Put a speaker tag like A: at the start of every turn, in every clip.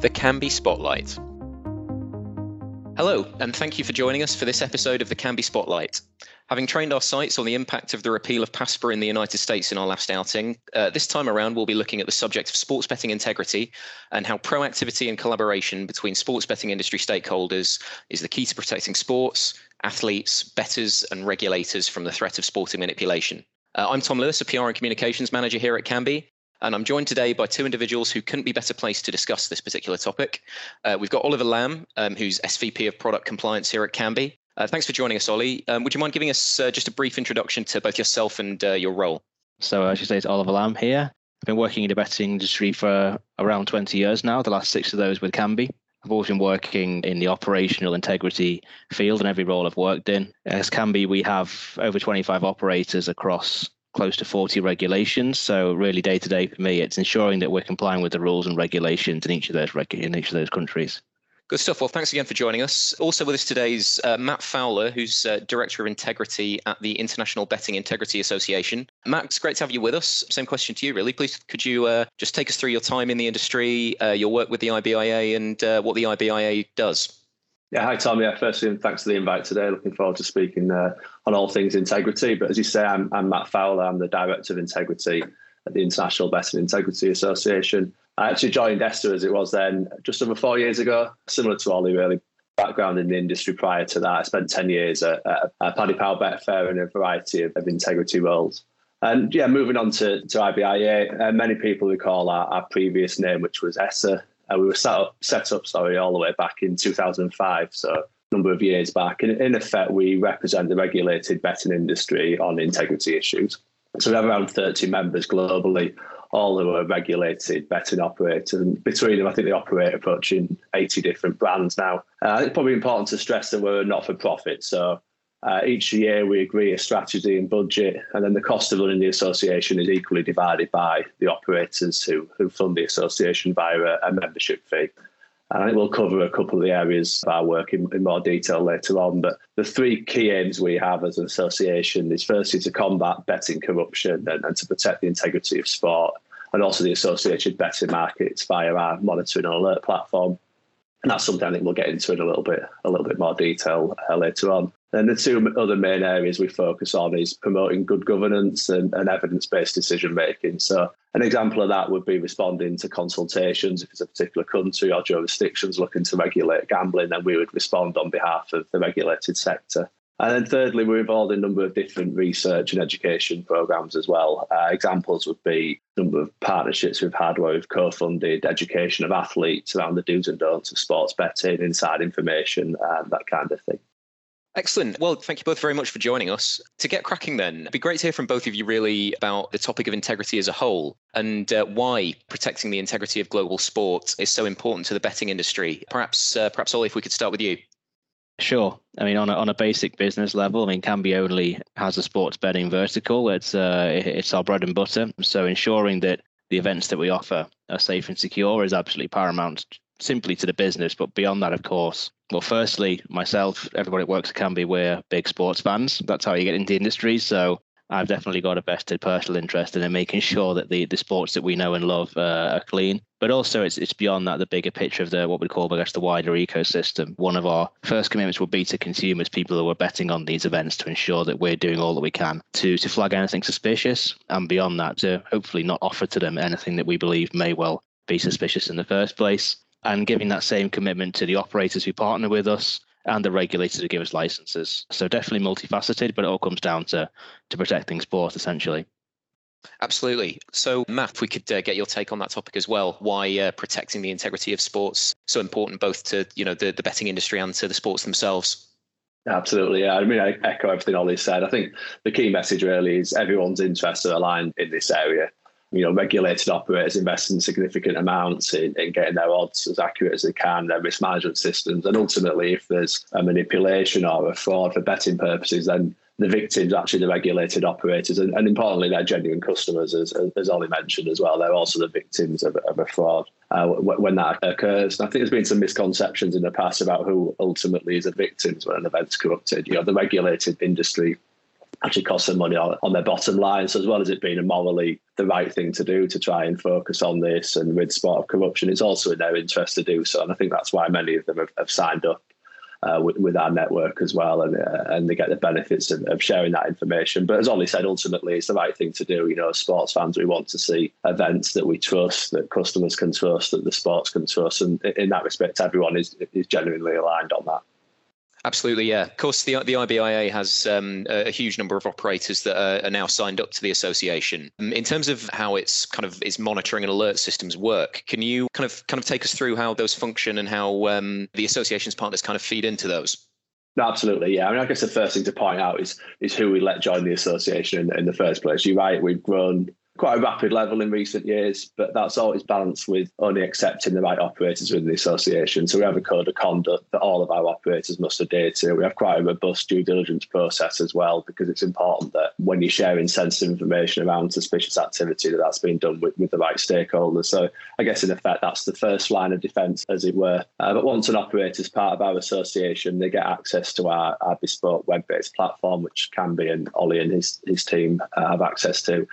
A: The Kambi Spotlight. Hello, and thank you for joining us for this episode of the Kambi Spotlight. Having trained our sights on the impact of the repeal of PASPA in the United States in our last outing, uh, this time around we'll be looking at the subject of sports betting integrity and how proactivity and collaboration between sports betting industry stakeholders is the key to protecting sports, athletes, bettors, and regulators from the threat of sporting manipulation. Uh, I'm Tom Lewis, a PR and communications manager here at Kambi, and I'm joined today by two individuals who couldn't be better placed to discuss this particular topic. Uh, we've got Oliver Lamb, um, who's SVP of Product Compliance here at Kambi. Uh, thanks for joining us, Ollie. Um, would you mind giving us uh, just a brief introduction to both yourself and uh, your role?
B: So, as you say, it's Oliver Lamb here. I've been working in the betting industry for around 20 years now, the last six of those with Kambi. I've always been working in the operational integrity field in every role I've worked in. As Kambi, we have over 25 operators across close to 40 regulations. So really, day to day for me, it's ensuring that we're complying with the rules and regulations in each of those in each of those countries.
A: Good stuff. Well, thanks again for joining us. Also with us today is uh, Matt Fowler, who's uh, Director of Integrity at the International Betting Integrity Association. Matt, it's great to have you with us. Same question to you, really. Please, could you uh, just take us through your time in the industry, uh, your work with the IBIA, and uh, what the IBIA does?
C: Yeah, hi Tom. Yeah, firstly, thanks for the invite today. Looking forward to speaking uh, on all things integrity. But as you say, I'm, I'm Matt Fowler. I'm the Director of Integrity at the International Betting Integrity Association. I actually joined ESSA as it was then just over four years ago, similar to Ollie, really. Background in the industry prior to that. I spent 10 years at, at Paddy Power Betfair in a variety of, of, integrity roles. And yeah, moving on to, to IBIA, uh, many people recall our, our previous name, which was ESSA. Uh, we were set up, set up, sorry, all the way back in 2005. So a number of years back. And in effect, we represent the regulated betting industry on integrity issues. So we have around 30 members globally all who are regulated betting operators. And between them, I think they operate approaching 80 different brands now. Uh, it's probably important to stress that we're not for profit. So uh, each year we agree a strategy and budget, and then the cost of running the association is equally divided by the operators who, who fund the association via a, a membership fee. And I think we'll cover a couple of the areas of our work in, in, more detail later on. But the three key aims we have as an association is firstly to combat betting corruption and, and to protect the integrity of sport and also the associated betting markets via our monitoring and alert platform. And that's something I think we'll get into in a little bit, a little bit more detail uh, later on. And the two other main areas we focus on is promoting good governance and, and evidence-based decision making. So an example of that would be responding to consultations if it's a particular country or jurisdictions looking to regulate gambling, then we would respond on behalf of the regulated sector. And then thirdly, we're involved in a number of different research and education programs as well. Uh, examples would be a number of partnerships we've had where we've co-funded education of athletes around the do's and don'ts of sports betting, inside information, and that kind of thing.
A: Excellent. Well, thank you both very much for joining us. To get cracking, then, it'd be great to hear from both of you really about the topic of integrity as a whole and uh, why protecting the integrity of global sport is so important to the betting industry. Perhaps, uh, perhaps, Ollie, if we could start with you.
B: Sure. I mean, on a, on a basic business level, I mean, Kambi only has a sports betting vertical. It's uh, it's our bread and butter. So ensuring that the events that we offer are safe and secure is absolutely paramount, simply to the business. But beyond that, of course, well, firstly, myself, everybody that works at Kambi, we're big sports fans. That's how you get into the industry. So I've definitely got a vested personal interest in making sure that the, the sports that we know and love uh, are clean. But also, it's it's beyond that, the bigger picture of the what we call, I guess, the wider ecosystem. One of our first commitments will be to consumers, people who are betting on these events, to ensure that we're doing all that we can to to flag anything suspicious, and beyond that, to hopefully not offer to them anything that we believe may well be suspicious in the first place. And giving that same commitment to the operators who partner with us, and the regulators who give us licenses. So definitely multifaceted, but it all comes down to to protecting sport essentially.
A: Absolutely. So, Matt, if we could uh, get your take on that topic as well, why uh, protecting the integrity of sports so important both to you know the, the betting industry and to the sports themselves.
C: Absolutely, yeah. I mean, I echo everything Ollie said. I think the key message really is everyone's interests are aligned in this area you know, regulated operators investing significant amounts in, in getting their odds as accurate as they can, their risk management systems. And ultimately, if there's a manipulation or a fraud for betting purposes, then the victims actually the regulated operators. And, and importantly they're genuine customers as, as Ollie mentioned as well. They're also the victims of, of a fraud uh, when that occurs. And I think there's been some misconceptions in the past about who ultimately is a victim when an event's corrupted. You know the regulated industry actually cost them money on, on their bottom line. So as well as it being a morally the right thing to do to try and focus on this and rid sport of corruption, it's also in their interest to do so. And I think that's why many of them have, have signed up uh, with, with, our network as well, and uh, and they get the benefits of, of, sharing that information. But as Ollie said, ultimately it's the right thing to do. You know, as sports fans, we want to see events that we trust, that customers can trust, that the sports can trust, and in that respect, everyone is is genuinely aligned on that.
A: Absolutely, yeah. Of course, the the IBIA has um, a huge number of operators that are, are, now signed up to the association. Um, in terms of how its kind of its monitoring and alert systems work, can you kind of kind of take us through how those function and how um, the association's partners kind of feed into those?
C: Absolutely, yeah. I mean, I guess the first thing to point out is is who we let join the association in, in the first place. You're right; we've grown quite a rapid level in recent years, but that's always balanced with only accepting the right operators within the association. So we have a code of conduct that all of our operators must adhere to. We have quite a robust due diligence process as well, because it's important that when you're sharing sensitive information around suspicious activity, that that's being done with, with the right stakeholders. So I guess in effect, that's the first line of defence, as it were. Uh, but once an operator is part of our association, they get access to our, our bespoke web-based platform, which can be, and Ollie and his, his team uh, have access to.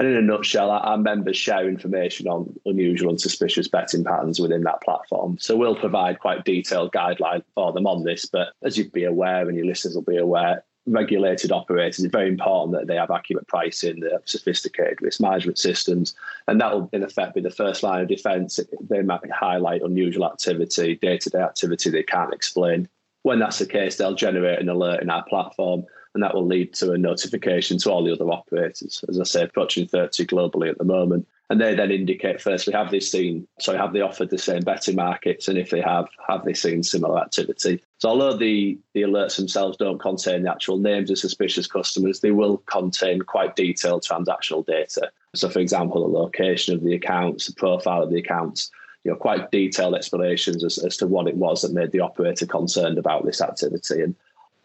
C: And in a nutshell, our members share information on unusual and suspicious betting patterns within that platform. So we'll provide quite detailed guidelines for them on this. But as you'd be aware, and your listeners will be aware, regulated operators, it's very important that they have accurate pricing, they have sophisticated risk management systems, and that will, in effect, be the first line of defence. They might highlight unusual activity, day to day activity they can't explain. When that's the case, they'll generate an alert in our platform and that will lead to a notification to all the other operators. As I say, approaching 30 globally at the moment. And they then indicate firstly, have they seen, sorry, have they offered the same betting markets? And if they have, have they seen similar activity? So although the, the alerts themselves don't contain the actual names of suspicious customers, they will contain quite detailed transactional data. So for example, the location of the accounts, the profile of the accounts, you know, quite detailed explanations as, as to what it was that made the operator concerned about this activity. And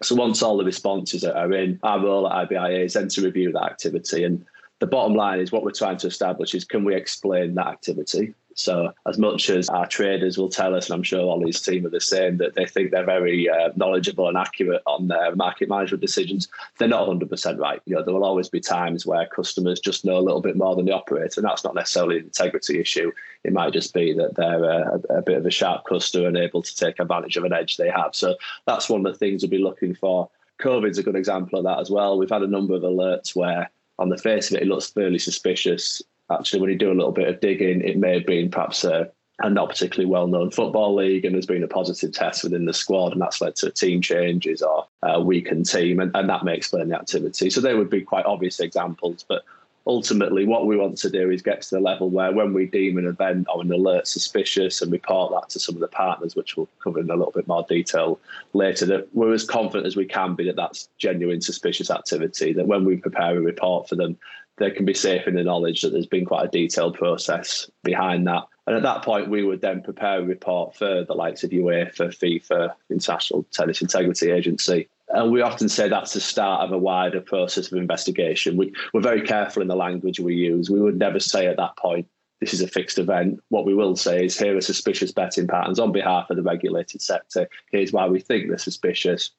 C: so once all the responses are in, our role at IBIA is then to review that activity. And the bottom line is what we're trying to establish is can we explain that activity? So, as much as our traders will tell us, and I'm sure Ollie's team are the same, that they think they're very uh, knowledgeable and accurate on their market management decisions, they're not 100% right. You know, there will always be times where customers just know a little bit more than the operator, and that's not necessarily an integrity issue. It might just be that they're a, a bit of a sharp customer and able to take advantage of an edge they have. So, that's one of the things we'll be looking for. COVID's a good example of that as well. We've had a number of alerts where on the face of it, it looks fairly suspicious actually, when you do a little bit of digging, it may have been perhaps a, a not particularly well known football league, and there's been a positive test within the squad, and that's led to team changes or a weakened team, and, and that may explain the activity. So they would be quite obvious examples, but ultimately what we want to do is get to the level where when we deem an event or an alert suspicious and report that to some of the partners which we'll cover in a little bit more detail later that we're as confident as we can be that that's genuine suspicious activity that when we prepare a report for them they can be safe in the knowledge that there's been quite a detailed process behind that. And at that point, we would then prepare a report for the likes of UEFA, FIFA, International Tennis Integrity Agency. And we often say that's the start of a wider process of investigation. We, we're very careful in the language we use. We would never say at that point, this is a fixed event. What we will say is here are suspicious betting patterns on behalf of the regulated sector. Here's why we think they're suspicious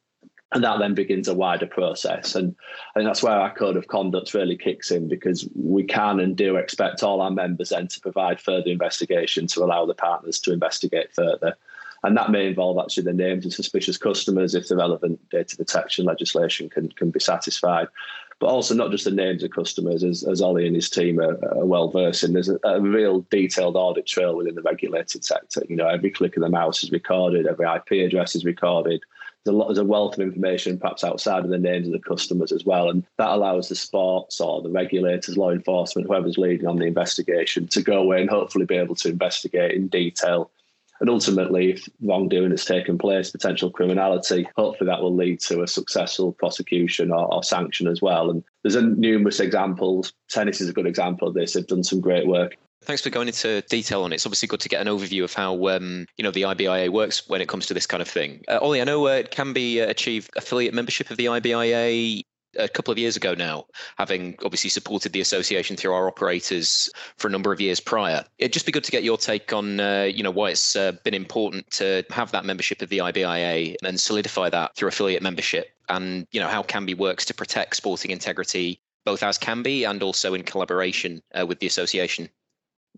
C: and that then begins a wider process. And I think that's where our code of conduct really kicks in because we can and do expect all our members then to provide further investigation to allow the partners to investigate further. And that may involve actually the names of suspicious customers if the relevant data protection legislation can, can be satisfied. But also not just the names of customers, as, as Ollie and his team are, are well versed in. There's a, a, real detailed audit trail within the regulated sector. You know, every click of the mouse is recorded, every IP address is recorded, there's a lot there's a wealth of information perhaps outside of the names of the customers as well and that allows the sports or the regulators law enforcement whoever's leading on the investigation to go away and hopefully be able to investigate in detail. And ultimately if wrongdoing has taken place potential criminality hopefully that will lead to a successful prosecution or, or sanction as well. And there's a, numerous examples. Tennis is a good example of this. They've done some great work
A: Thanks for going into detail on it. It's obviously good to get an overview of how um, you know the IBIA works when it comes to this kind of thing. Uh, Ollie, I know uh, it can be uh, achieved affiliate membership of the IBIA a couple of years ago now, having obviously supported the association through our operators for a number of years prior. It'd just be good to get your take on, uh, you know, why it's uh, been important to have that membership of the IBIA and solidify that through affiliate membership and you know how Kambi works to protect sporting integrity, both as Kambi and also in collaboration uh, with the association.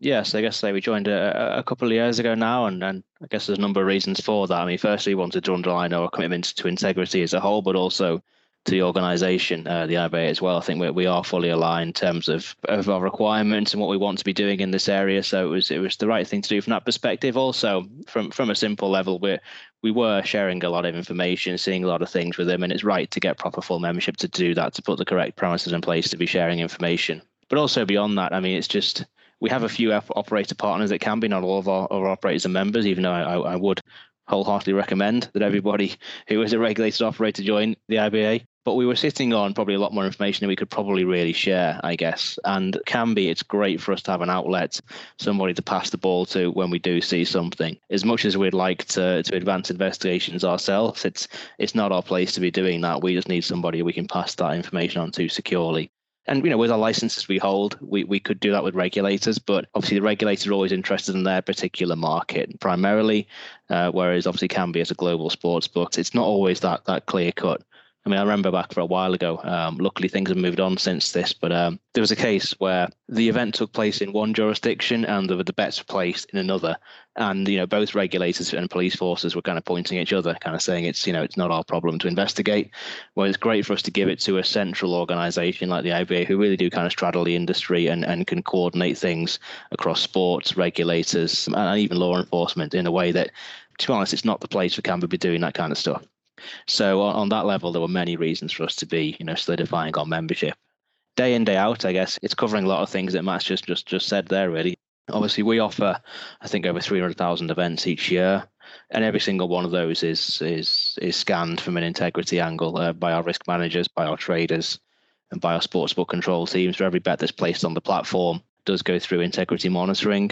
B: Yes, I guess we joined a, a, couple of years ago now, and, and I guess there's a number of reasons for that. I mean, firstly, we wanted to underline our commitment to integrity as a whole, but also to the organisation, uh, the IBA as well. I think we, we are fully aligned in terms of, of our requirements and what we want to be doing in this area. So it was it was the right thing to do from that perspective. Also, from from a simple level, we we were sharing a lot of information, seeing a lot of things with them, and it's right to get proper full membership to do that, to put the correct parameters in place to be sharing information. But also beyond that, I mean, it's just we have a few operator partners that can be not all of our, our operators and members, even though I, I would wholeheartedly recommend that everybody who is a regulated operator join the IBA. But we were sitting on probably a lot more information than we could probably really share, I guess. And can be, it's great for us to have an outlet, somebody to pass the ball to when we do see something. As much as we'd like to to advance investigations ourselves, it's it's not our place to be doing that. We just need somebody we can pass that information on to securely and you know with our licenses we hold we, we could do that with regulators but obviously the regulators are always interested in their particular market primarily uh, whereas obviously Kambi as a global sports book. It's not always that that clear cut I mean, I remember back for a while ago. Um, luckily, things have moved on since this, but um, there was a case where the event took place in one jurisdiction and the, the bets were placed in another, and you know both regulators and police forces were kind of pointing at each other, kind of saying it's you know it's not our problem to investigate. Well, it's great for us to give it to a central organisation like the IBA, who really do kind of straddle the industry and and can coordinate things across sports, regulators, and even law enforcement in a way that, to be honest, it's not the place for to be doing that kind of stuff. So on, on that level, there were many reasons for us to be, you know, solidifying our membership. Day in, day out, I guess it's covering a lot of things that Matt's just just just said there. Really, obviously, we offer, I think, over three hundred thousand events each year, and every single one of those is is is scanned from an integrity angle uh, by our risk managers, by our traders, and by our sportsbook control teams. For every bet that's placed on the platform does go through integrity monitoring.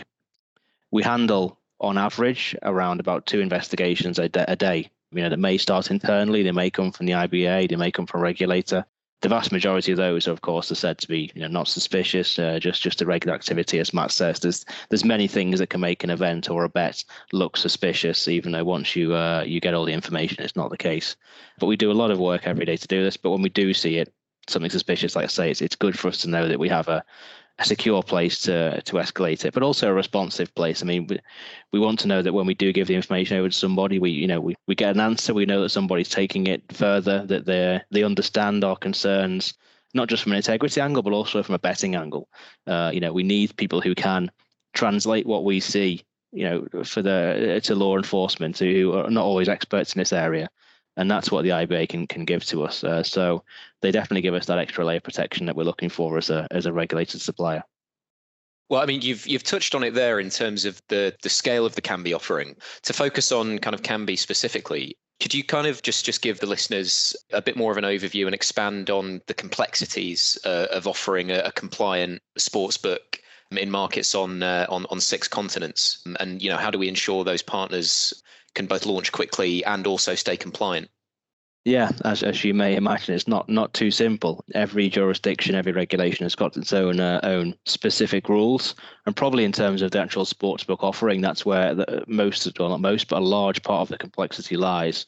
B: We handle, on average, around about two investigations a day you know, that may start internally, they may come from the IBA, they may come from a regulator. The vast majority of those, of course, are said to be you know, not suspicious, uh, just just a regular activity, as Matt says. There's there's many things that can make an event or a bet look suspicious, even though once you uh, you get all the information, it's not the case. But we do a lot of work every day to do this. But when we do see it, something suspicious, like I say, it's it's good for us to know that we have a a secure place to to escalate it, but also a responsive place. I mean, we, we want to know that when we do give the information over to somebody, we you know we, we get an answer. We know that somebody's taking it further, that they they understand our concerns, not just from an integrity angle, but also from a betting angle. Uh, you know, we need people who can translate what we see. You know, for the to law enforcement who are not always experts in this area and that's what the IBA can can give to us. Uh, so they definitely give us that extra layer of protection that we're looking for as a as a regulated supplier.
A: Well, I mean, you've you've touched on it there in terms of the the scale of the Kambi offering. To focus on kind of Kambi specifically, could you kind of just just give the listeners a bit more of an overview and expand on the complexities uh, of offering a, a compliant sports book in markets on uh, on on six continents, and you know how do we ensure those partners can both launch quickly and also stay compliant.
B: Yeah, as, as you may imagine, it's not not too simple. Every jurisdiction, every regulation has got its own uh, own specific rules, and probably in terms of the actual sportsbook offering, that's where the, most, well not most, but a large part of the complexity lies.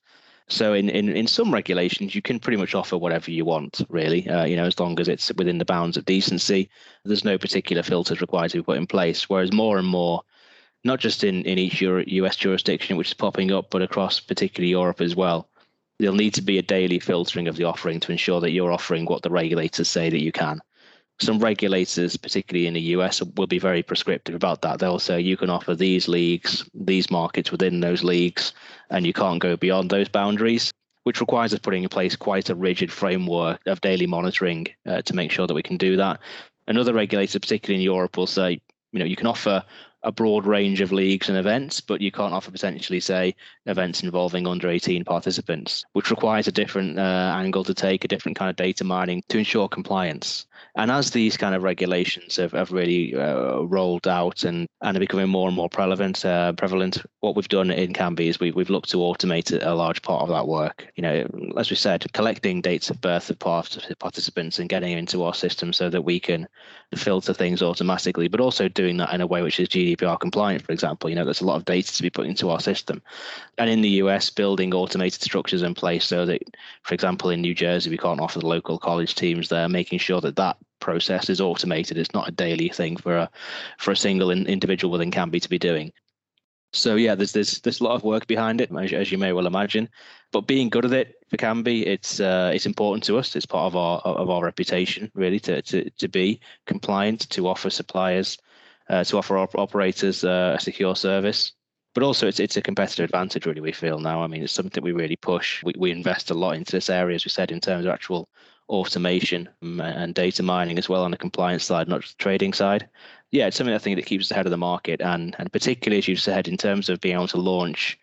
B: So in, in, in some regulations, you can pretty much offer whatever you want, really. Uh, you know, as long as it's within the bounds of decency, there's no particular filters required to be put in place. Whereas more and more not just in, in each Euro, US jurisdiction, which is popping up, but across particularly Europe as well. There'll need to be a daily filtering of the offering to ensure that you're offering what the regulators say that you can. Some regulators, particularly in the US, will be very prescriptive about that. They'll say you can offer these leagues, these markets within those leagues, and you can't go beyond those boundaries, which requires us putting in place quite a rigid framework of daily monitoring uh, to make sure that we can do that. Another regulator, particularly in Europe, will say, you know, you can offer a broad range of leagues and events, but you can't offer potentially, say, events involving under 18 participants, which requires a different uh, angle to take, a different kind of data mining to ensure compliance. And as these kind of regulations have, have really uh, rolled out and, and are becoming more and more prevalent, uh, prevalent, what we've done in Kambi is we, we've looked to automate a large part of that work. You know, as we said, collecting dates of birth of participants and getting into our system so that we can filter things automatically, but also doing that in a way which is GDPR compliant, for example. You know, there's a lot of data to be put into our system. And in the US, building automated structures in place so that, for example, in New Jersey, we can't offer the local college teams there, making sure that that process is automated. It's not a daily thing for a for a single in, individual within Kambi to be doing. So yeah, there's there's there's a lot of work behind it, as, as you may well imagine. But being good at it for Kambi, it's uh, it's important to us. It's part of our of our reputation, really, to to to be compliant, to offer suppliers, uh, to offer op- operators uh, a secure service. But also, it's it's a competitive advantage, really. We feel now. I mean, it's something we really push. We we invest a lot into this area, as we said, in terms of actual automation and data mining as well on the compliance side, not just the trading side yeah, it's something I think that keeps us ahead of the market, and and particularly as you said, in terms of being able to launch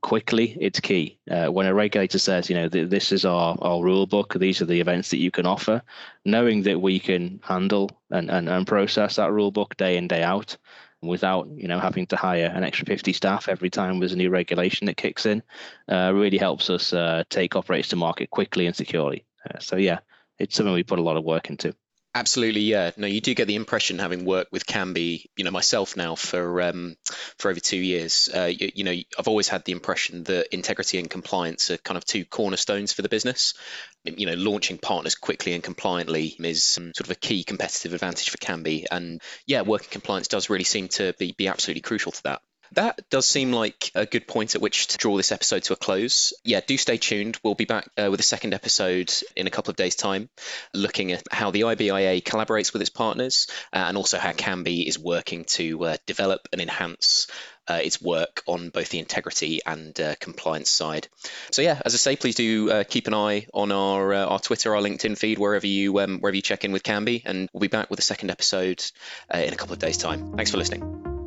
B: quickly, it's key. Uh, when a regulator says, you know, th- this is our our rule book, these are the events that you can offer, knowing that we can handle and and, and process that rule book day in day out without you know having to hire an extra 50 staff every time there's a new regulation that kicks in uh, really helps us uh, take operators to market quickly and securely uh, so yeah it's something we put a lot of work into
A: Absolutely, yeah. No, you do get the impression, having worked with Kambi, you know, myself now for um, for over two years. Uh, you, you, know, I've always had the impression that integrity and compliance are kind of two cornerstones for the business. You know, launching partners quickly and compliantly is um, sort of a key competitive advantage for Kambi, and yeah, working compliance does really seem to be be absolutely crucial to that. That does seem like a good point at which to draw this episode to a close. Yeah, do stay tuned. We'll be back uh, with a second episode in a couple of days' time, looking at how the IBIA collaborates with its partners uh, and also how Kambi is working to uh, develop and enhance uh, its work on both the integrity and uh, compliance side. So yeah, as I say, please do uh, keep an eye on our uh, our Twitter, our LinkedIn feed, wherever you um, wherever you check in with Kambi, and we'll be back with a second episode uh, in a couple of days' time. Thanks for listening.